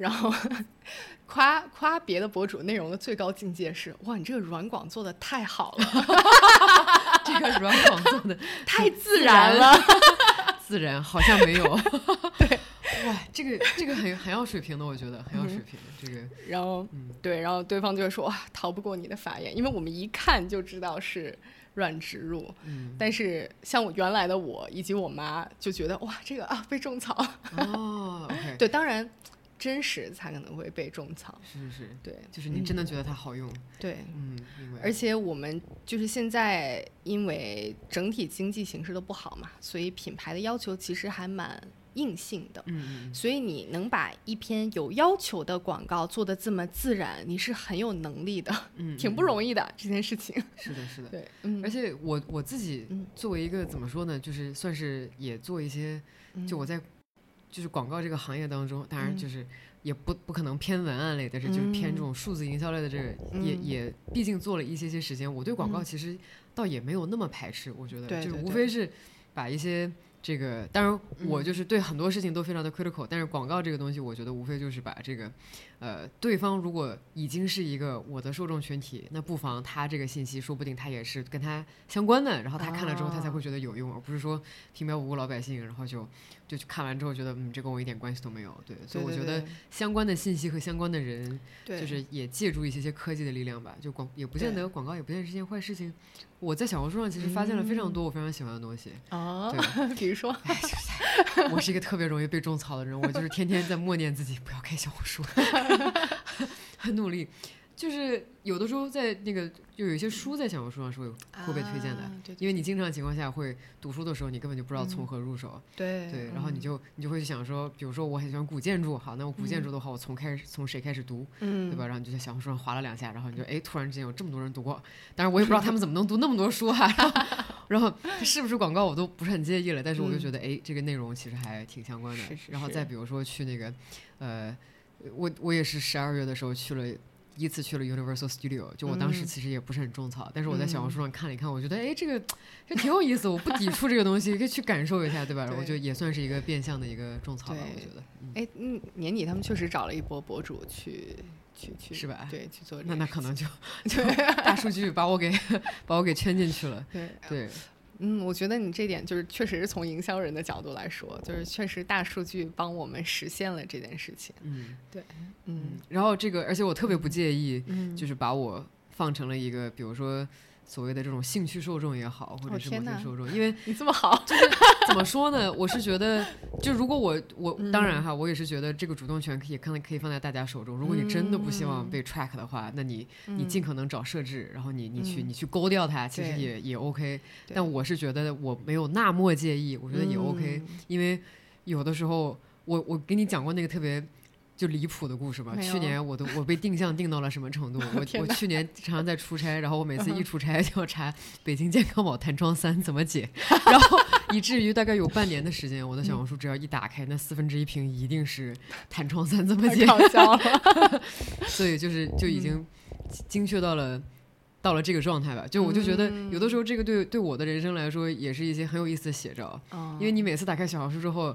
然后 夸夸别的博主内容的最高境界是，哇，你这个软广做的太好了，这个软广做的 太自然了。自然好像没有。对，哇，这个这个很很要水平的，我觉得很要水平。这个，然后嗯，对，然后对方就会说哇，逃不过你的法眼，因为我们一看就知道是软植入。嗯，但是像我原来的我以及我妈就觉得哇，这个啊被种草。哦对，当然真实才可能会被种草。是是是，对，就是你真的觉得它好用，对。嗯。而且我们就是现在，因为整体经济形势都不好嘛，所以品牌的要求其实还蛮硬性的。嗯嗯所以你能把一篇有要求的广告做得这么自然，你是很有能力的，嗯，挺不。容易的这件事情。是的，是的。对，嗯而且我我自己嗯作为一个怎么说呢，就是算是也做一些，就我在就是广告这个行业当中，当然嗯。就是也不不可能偏文案类但是就是偏这种数字营销类的，这个也嗯。也毕竟做了一些些时间，我对广告嗯。其实倒也没有那么排斥，我觉得就无非是把一些。这个当然，我嗯就是对很多事情都非常的 critical，、但是广告这个东西，我觉得无非就是把这个，呃，对方如果已经是一个我的受众群体，那不妨他这个信息，说不定他也是跟他相关的，然后他看了之后，他才啊会觉得有用，而不是说平白无故老百姓，然后就就去看完之后觉得，嗯，这跟我一点关系都没有。对，所以我觉得相关的信息和相关的人，对，就是也借助一些些科技的力量吧，就广也不见得广告也不见得是件坏事情。我在小红书上其实发现了非常多我非常喜欢的东西，啊，对 比如说，我是一个特别容易被种草的人，我就是天天在默念自己不要看小红书，很努力。就是有的时候在那个，就有一些书在小红书上是会会被推荐的，啊对因为你经常情况下会读书的时候，你根本就不知道从何入手。对对，然后你嗯就你就会想说，比如说我很喜欢古建筑，好，那我古建筑的话，我从开始从谁开始读，嗯对吧？然后你就在小红书上划了两下，然后你就哎，突然之间有这么多人读过，当然我也不知道他们怎么能读那么多书哈、然后是不是广告我都不是很介意了，但是我就嗯觉得哎，这个内容其实还挺相关的。是是然后再比如说去那个，呃，我我也是十二月的时候去了。第一次去了 Universal Studio，就我当时嗯其实也不是很种草，但是我在小红嗯书上看了一看，我觉得哎，这个这挺有意思，我不抵触这个东西，可以去感受一下，对吧？对我觉得也算是一个变相的一个种草吧，我觉得，嗯，哎，嗯，年底他们确实找了一波博主去去去，是吧？对，去做那那可能就 就大数据把我给把我给圈进去了，对，对，嗯，我觉得你这点就是确实是从营销人的角度来说，就是确实大数据帮我们实现了这件事情。嗯。对嗯，然后这个，而且我特别不介意，嗯，就是把我放成了一个，比如说所谓的这种兴趣受众也好，或者哦是某些受众，因 为你这么好，就是怎么说呢？我是觉得，就如果我我嗯当然哈，我也是觉得这个主动权可以可能可以放在大家手中。如果你真的不希望嗯被 track 的话，那你你嗯尽可能找设置，然后你你去嗯你去勾掉它，其实也也 OK。但我是觉得我没有那么介意，我觉得也 OK，嗯因为有的时候我我给你讲过那个特别。就离谱的故事吧。去年我都我被定向定到了什么程度？我我去年常常在出差，然后我每次一嗯出差就要查北京健康宝弹窗三怎么解，然后以至于大概有半年的时间，我的小红书只要一打开，那四分之一屏一定是弹窗三怎么解，太搞笑了。所以就是就已经精确到了。到了这个状态吧，就我就觉得有的时候这个对对我的人生来说也是一些很有意思的写照，因为你每次打开小红书之后，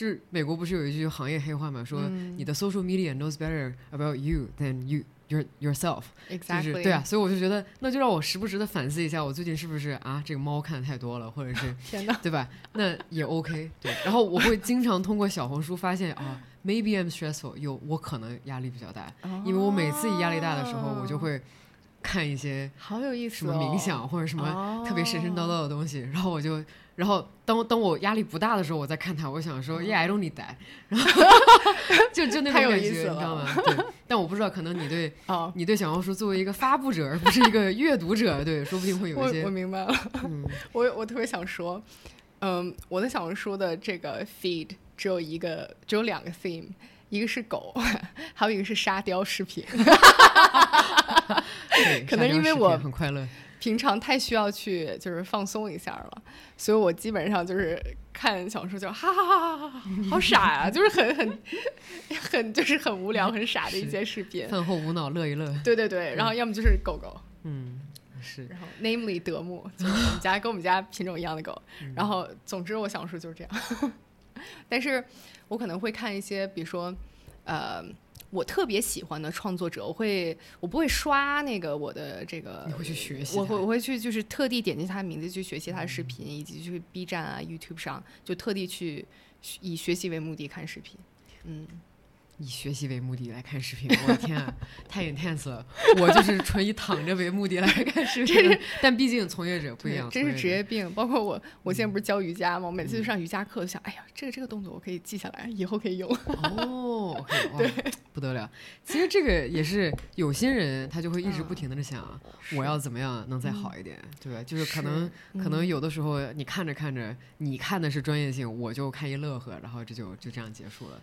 就是美国不是有一句行业黑话嘛，说嗯。你的 social media knows better about you than you your yourself，就是 exactly，对啊，，所以我就觉得那就让我时不时的反思一下，我最近是不是啊这个猫看的太多了，或者是 天哪，对吧？那也 OK，对。然后我会经常通过小红书发现啊，maybe I'm stressful，有我可能压力比较大，因为我每次一压力大的时候，我就会看一些好有意思、什么冥想或者什么哦。特别神神叨叨的东西，然后我就，然后当当我压力不大的时候，我再看它，我想说，Yeah，I don't need that，然后 就就那种感觉，你知道吗？对，但我不知道，可能你对 哦，你对小红书作为一个发布者，而不是一个阅读者，对，说不定会有我我一些，明白了，嗯，我我特别想说，嗯，我的小红书的这个 feed 只有一个，只有两个 theme，一个是狗，还有一个是沙雕视频。对，可能因为我很快乐，平常太需要去就是放松一下了，所以我基本上就是看小说就哈哈哈哈哈哈，好傻呀、就是很很很就是很无聊很傻的一些视频。饭后无脑乐一乐，对对对，然后要么就是狗狗，嗯，是，然后 namely 德牧，就是我们家跟我们家品种一样的狗。嗯然后总之我想说就是这样，但是我可能会看一些，比如说呃。我特别喜欢的创作者，我会我不会刷那个我的这个，你会去学习我会我会去就是特地点击他的名字去学习他的视频，以及去 B 站啊、YouTube 上就特地去以学习为目的看视频。嗯，以学习为目的来看视频，我的天啊，太 intense 了！我就是纯以躺着为目的来看视频，但毕竟从业者不一样，真是职业病。包括我，我现在不是教瑜伽吗？我每次上瑜伽课，就想，哎呀，这个这个动作我可以记下来，以后可以用。哦哇，不得了。其实这个也是有心人，他就会一直不停的想，我要怎么样能再好一点，对吧？就是可能可能有的时候你看着看着，你看的是专业性，我就看一乐呵，然后这就就这样结束了。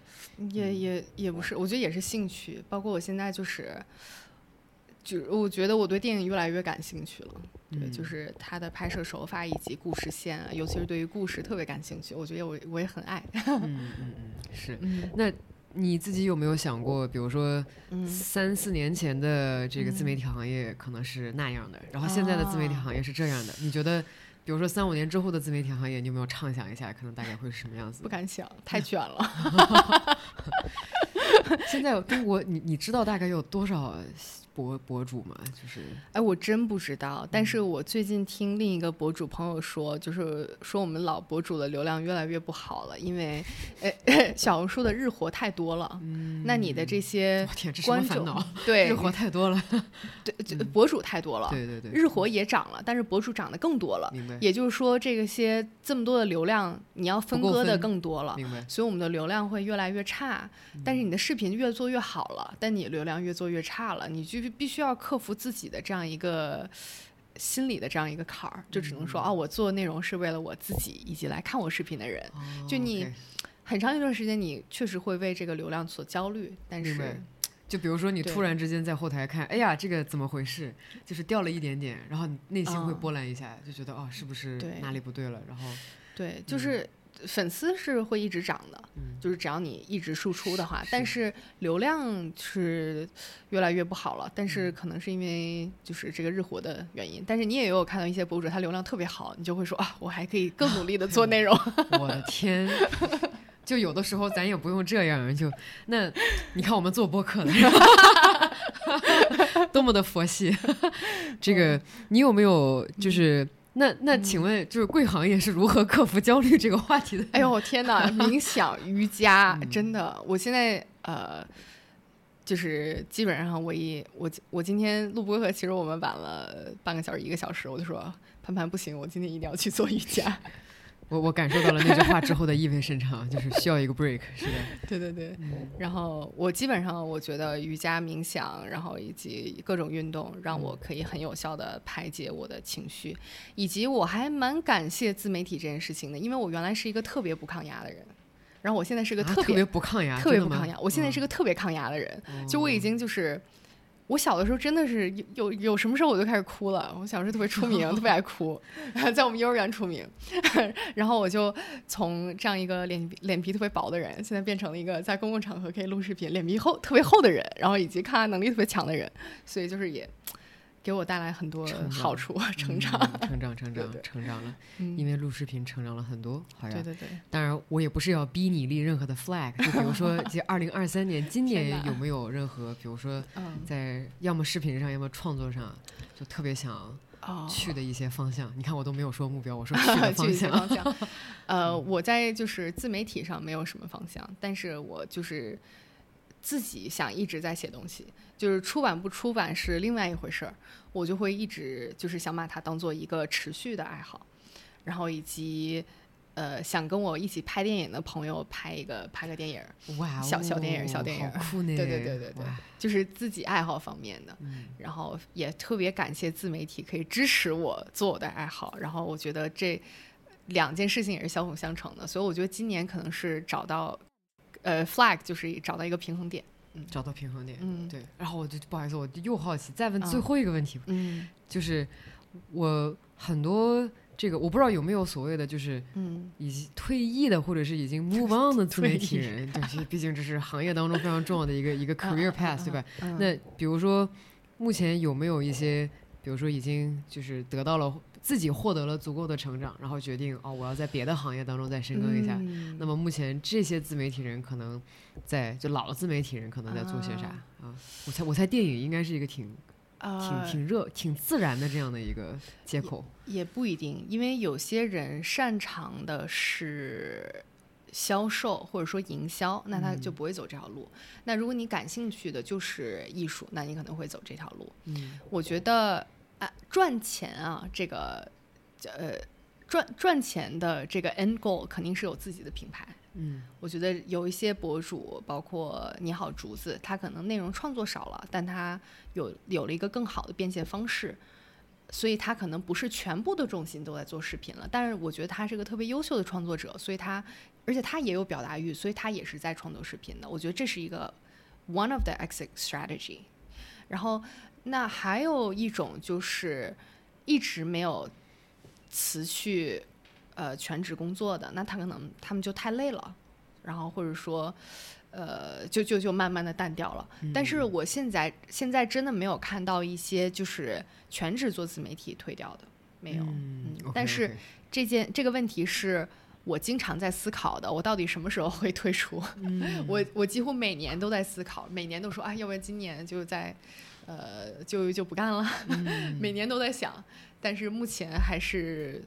也也也不是，我觉得也是兴趣。包括我现在就是，就我觉得我对电影越来越感兴趣了。对，嗯就是它的拍摄手法以及故事线啊，尤其是对于故事特别感兴趣。我觉得我我也很爱。嗯嗯嗯，是。嗯那你自己有没有想过，比如说嗯三四年前的这个自媒体行业可能是那样的，然后现在的自媒体啊行业是这样的，你觉得？比如说三五年之后的自媒体行业，你有没有畅想一下，可能大概会是什么样子不？敢想，太卷了。现在中国，你你知道大概有多少博博主吗？就是哎，我真不知道，但嗯是我最近听另一个博主朋友说，就是说我们老博主的流量越来越不好了，因为呃 小红书的日活太多了。那你的这些我天，这什么观众烦恼？对日活太多了。对就博主太多了，对对对，日活也涨了，但是博主涨得更多了。明白也就是说，这个些这么多的流量，你要分割的更多了。明白。所以我们的流量会越来越差，但嗯是你的视频越做越好了，但你流量越做越差了，你就必须要克服自己的这样一个心理的这样一个坎儿，就只能嗯。说啊，我做内容是为了我自己以及来看我视频的人。哦。就你很长一段时间，你确实会为这个流量所焦虑，但是就比如说你突然之间在后台看，哎呀，这个怎么回事？就是掉了一点点，然后你内心会嗯。波澜一下，就觉得哦，是不是哪里不对了？然后对，就是粉丝是会一直涨的，就是只要你一直输出的话，但是流量是越来越不好了。但是可能是因为就是这个日活的原因。但是你也有看到一些博主，他流量特别好，你就会说啊，我还可以更努力的做内容。我的天！就有的时候咱也不用这样，就那你看我们做播客的，多么的佛系。这个你有没有就是那那请问就是贵行业是如何克服焦虑这个话题的？哎呦天哪！冥想、瑜伽，真的，我现在呃，就是基本上我一我我今天录播课，其实我们晚了半个小时一个小时，我就说潘潘不行，我今天一定要去做瑜伽。我我感受到了那句话之后的意味深长，就是需要一个 break，是的。对对对，然后我基本上我觉得瑜伽、冥想，然后以及各种运动，让我可以很有效的排解我的情绪，以及我还蛮感谢自媒体这件事情的，因为我原来是一个特别不抗压的人，然后我现在是个特别不抗压，特别不抗压，我现在是个特别抗压的人，就我已经就是。我小的时候真的是有有有什么时候我就开始哭了。我小时候特别出名，特别爱哭，在我们幼儿园出名。然后我就从这样一个脸脸皮特别薄的人，现在变成了一个在公共场合可以录视频、脸皮厚特别厚的人，然后以及抗压能力特别强的人。所以就是也。给我带来很多好处，成长，成长，成长，成长了。因为录视频成长了很多，好像。对对对。当然，我也不是要逼你立任何的 flag，就比如说，这二零二三年，今年有没有任何，比如说，在要么视频上，要么创作上，就特别想去的一些方向？你看，我都没有说目标，我说去的方向。呃，我在就是自媒体上没有什么方向，但是我就是自己想一直在写东西。就是出版不出版是另外一回事儿，我就会一直就是想把它当做一个持续的爱好，然后以及呃想跟我一起拍电影的朋友拍一个拍个电影，哇，小小电影小电影，酷呢，对对对对对，就是自己爱好方面的，然后也特别感谢自媒体可以支持我做我的爱好，然后我觉得这两件事情也是相辅相成的，所以我觉得今年可能是找到呃 flag 就是找到一个平衡点。找到平衡点，嗯，对。然后我就不好意思，我又好奇，再问最后一个问题，嗯，就是我很多这个我不知道有没有所谓的，就是嗯，已经退役的或者是已经 move on 的自媒体人，对，毕竟这是行业当中非常重要的一个一个 career path，对吧？那比如说目前有没有一些，比如说已经就是得到了。自己获得了足够的成长，然后决定哦，我要在别的行业当中再深耕一下。那么目前这些自媒体人可能在就老的自媒体人可能在做些啥啊？我猜我猜电影应该是一个挺挺挺热、挺自然的这样的一个接口。也不一定，因为有些人擅长的是销售或者说营销，那他就不会走这条路。那如果你感兴趣的就是艺术，那你可能会走这条路。嗯，我觉得。啊，赚钱啊，这个，呃，赚赚钱的这个 end goal 肯定是有自己的品牌。嗯，我觉得有一些博主，包括你好竹子，他可能内容创作少了，但他有有了一个更好的变现方式，所以他可能不是全部的重心都在做视频了。但是我觉得他是个特别优秀的创作者，所以他而且他也有表达欲，所以他也是在创作视频的。我觉得这是一个 one of the exit strategy。然后。那还有一种就是一直没有辞去呃全职工作的，那他可能他们就太累了，然后或者说呃就就就慢慢的淡掉了。但是我现在现在真的没有看到一些就是全职做自媒体退掉的，没有。嗯，但是这件这个问题是我经常在思考的，我到底什么时候会退出？我我几乎每年都在思考，每年都说啊，要不然今年就在。呃，就就不干了，每年都在想，但是目前还是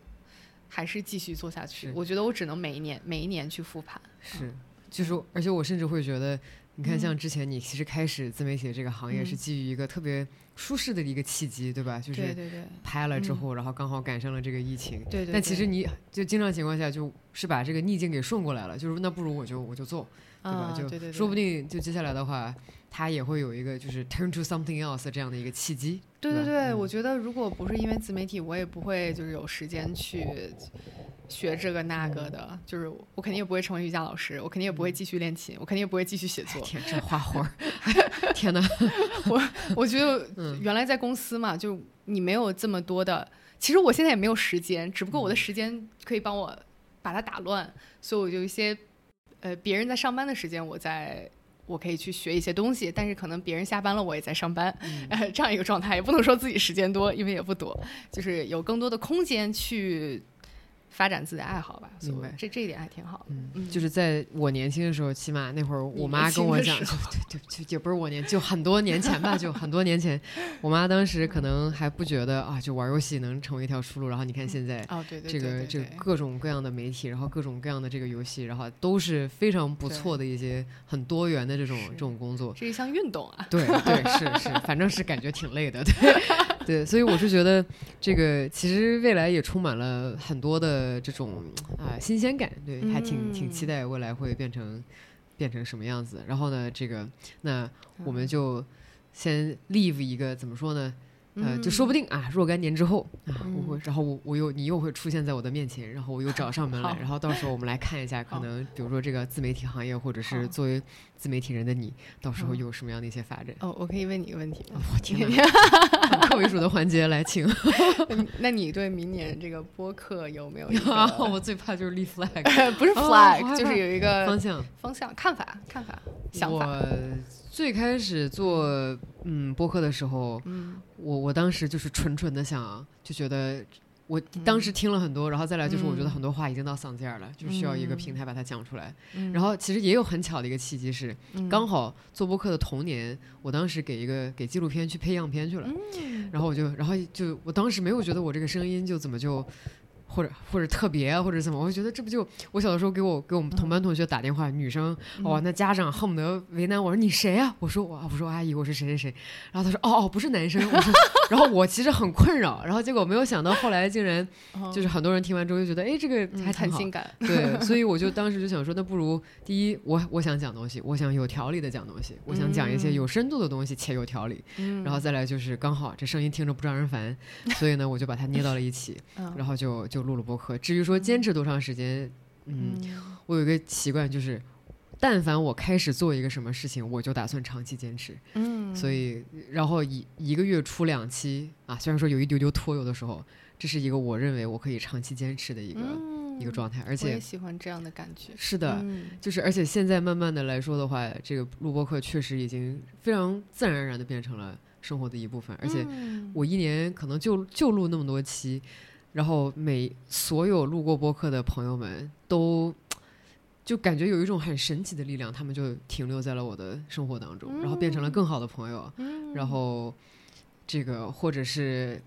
还是继续做下去。我觉得我只能每一年每一年去复盘。是，就是，而且我甚至会觉得，你看，像之前你其实开始自媒体这个行业是基于一个特别舒适的一个契机，对吧？就是拍了之后，然后刚好赶上了这个疫情。对对。但其实你就经常情况下就是把这个逆境给顺过来了，就是那不如我就我就做，对吧？就说不定就接下来的话。他也会有一个就是 turn to something else 这样的一个契机。对对对，我觉得如果不是因为自媒体，我也不会就是有时间去学这个那个的。就是我肯定也不会成为瑜伽老师，我肯定也不会继续练琴，我肯定也不会继续写作。天，这花活儿！天哪！我我觉得原来在公司嘛，就你没有这么多的。其实我现在也没有时间，只不过我的时间可以帮我把它打乱，所以我就一些呃别人在上班的时间，我在我可以去学一些东西，但是可能别人下班了，我也在上班，呃 这样一个状态，也不能说自己时间多，因为也不多，就是有更多的空间去。发展自己的爱好吧，所谓这这一点还挺好的。嗯，就是在我年轻的时候，起码那会儿我妈跟我讲，就就就就也不是我年，就很多年前吧，就很多年前，我妈当时可能还不觉得啊，就玩游戏能成为一条出路。然后你看现在，哦对对，这个这个各种各样的媒体，然后各种各样的这个游戏，然后都是非常不错的一些很多元的这种这种工作。是一项运动啊。对对是是，反正是感觉挺累的，对对，所以我是觉得这个其实未来也充满了很多的。呃，这种啊新鲜感，对，还挺挺期待未来会变成变成什么样子。然后呢，这个那我们就先 leave 一个怎么说呢？呃，就说不定啊，若干年之后啊，我会，然后我我又你又会出现在我的面前，然后我又找上门来，然后到时候我们来看一下，可能比如说这个自媒体行业，或者是作为自媒体人的你，到时候有什么样的一些发展？哦，我可以问你一个问题吗？我天哪，客为主的环节来请。那你对明年这个播客有没有？我最怕就是立 flag，不是 flag，就是有一个方向、方向、看法、看法、想法。最开始做嗯播客的时候，我我当时就是纯纯的想，就觉得我当时听了很多，然后再来就是我觉得很多话已经到嗓子眼了，就需要一个平台把它讲出来。然后其实也有很巧的一个契机是，刚好做播客的同年，我当时给一个给纪录片去配样片去了，然后我就然后就我当时没有觉得我这个声音就怎么就。或者或者特别或者怎么，我就觉得这不就我小的时候给我给我们同班同学打电话，女生哇，那家长恨不得为难我说你谁呀？我说我我说阿姨我是谁谁谁，然后他说哦哦不是男生，我说 然后我其实很困扰，然后结果没有想到后来竟然就是很多人听完之后就觉得哎这个还挺性感，对，所以我就当时就想说那不如第一我我想讲东西，我想有条理的讲东西，我想讲一些有深度的东西且有条理，然后再来就是刚好这声音听着不让人烦，所以呢我就把它捏到了一起，然后就就。录了播客，至于说坚持多长时间，嗯，我有一个习惯，就是但凡我开始做一个什么事情，我就打算长期坚持，嗯，所。以然后一一个月出两期啊，虽然说有一丢丢拖，有的时候，这是一个我认为我可以长期坚持的一个一个状态，而且喜欢这样的感觉，是的，就是而且现在慢慢的来说的话，这个录播课确实已经非常自然而然的变成了生活的一部分，而且我一年可能就就录那么多期。然后每所有路过播客的朋友们都就感觉有一种很神奇的力量，他们就停留在了我的生活当中，然后变成了更好的朋友。然后这个或者是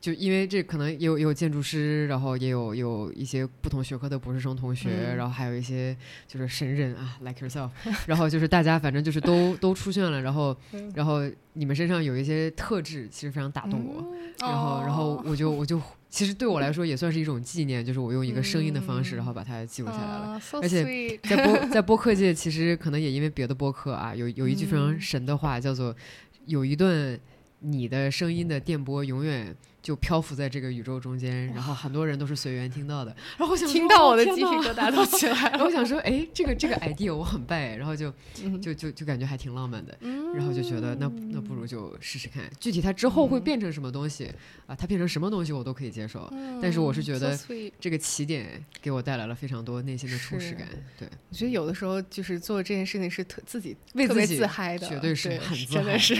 就因为这可能也有也有建筑师，然后也有有一些不同学科的博士生同学，然后还有一些就是神人啊，like yourself。然后就是大家反正就是都都出现了，然后然后你们身上有一些特质，其实非常打动我。然后然后我就我就。其实对我来说也算是一种纪念，就是我用一个声音的方式，然后把它记录下来了。而且在播在播客界，其实可能也因为别的播客啊，有有一句非常神的话，叫做“有一段你的声音的电波永远”。就漂浮在这个宇宙中间，然后很多人都是随缘听到的。然后我想听到我的鸡皮疙瘩都起来 了。我想说，哎，这个这个 idea 我很拜，然后就就就就感觉还挺浪漫的。然后就觉得那那不如就试试看。具体它之后会变成什么东西啊？它变成什么东西我都可以接受。但是我是觉得这个起点给我带来了非常多内心的充实感。对，我觉得有的时候就是做这件事情是特自己为自己自嗨的，绝对是很真的是。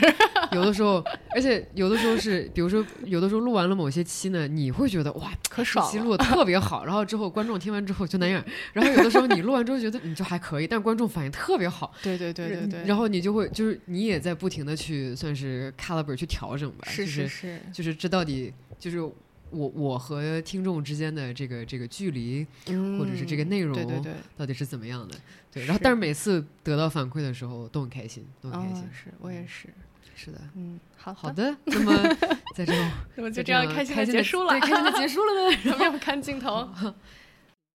有的时候，而且有的时候是，比如说有的时候录。完了某些期呢，你会觉得哇可爽，录的特别好。然后之后观众听完之后就那样。然后有的时候你录完之后觉得你就还可以，但观众反应特别好。对对对对对。然后你就会就是你也在不停的去算是 caliber 去调整吧。是是是。就是这到底就是我我和听众之间的这个这个距离，或者是这个内容，对对对，到底是怎么样的？对。然后但是每次得到反馈的时候都很开心，都很开心。是我也是。是的，嗯，好好的，那么在这，那么就这样开心的结束了，开心的结束了呢，有没有看镜头？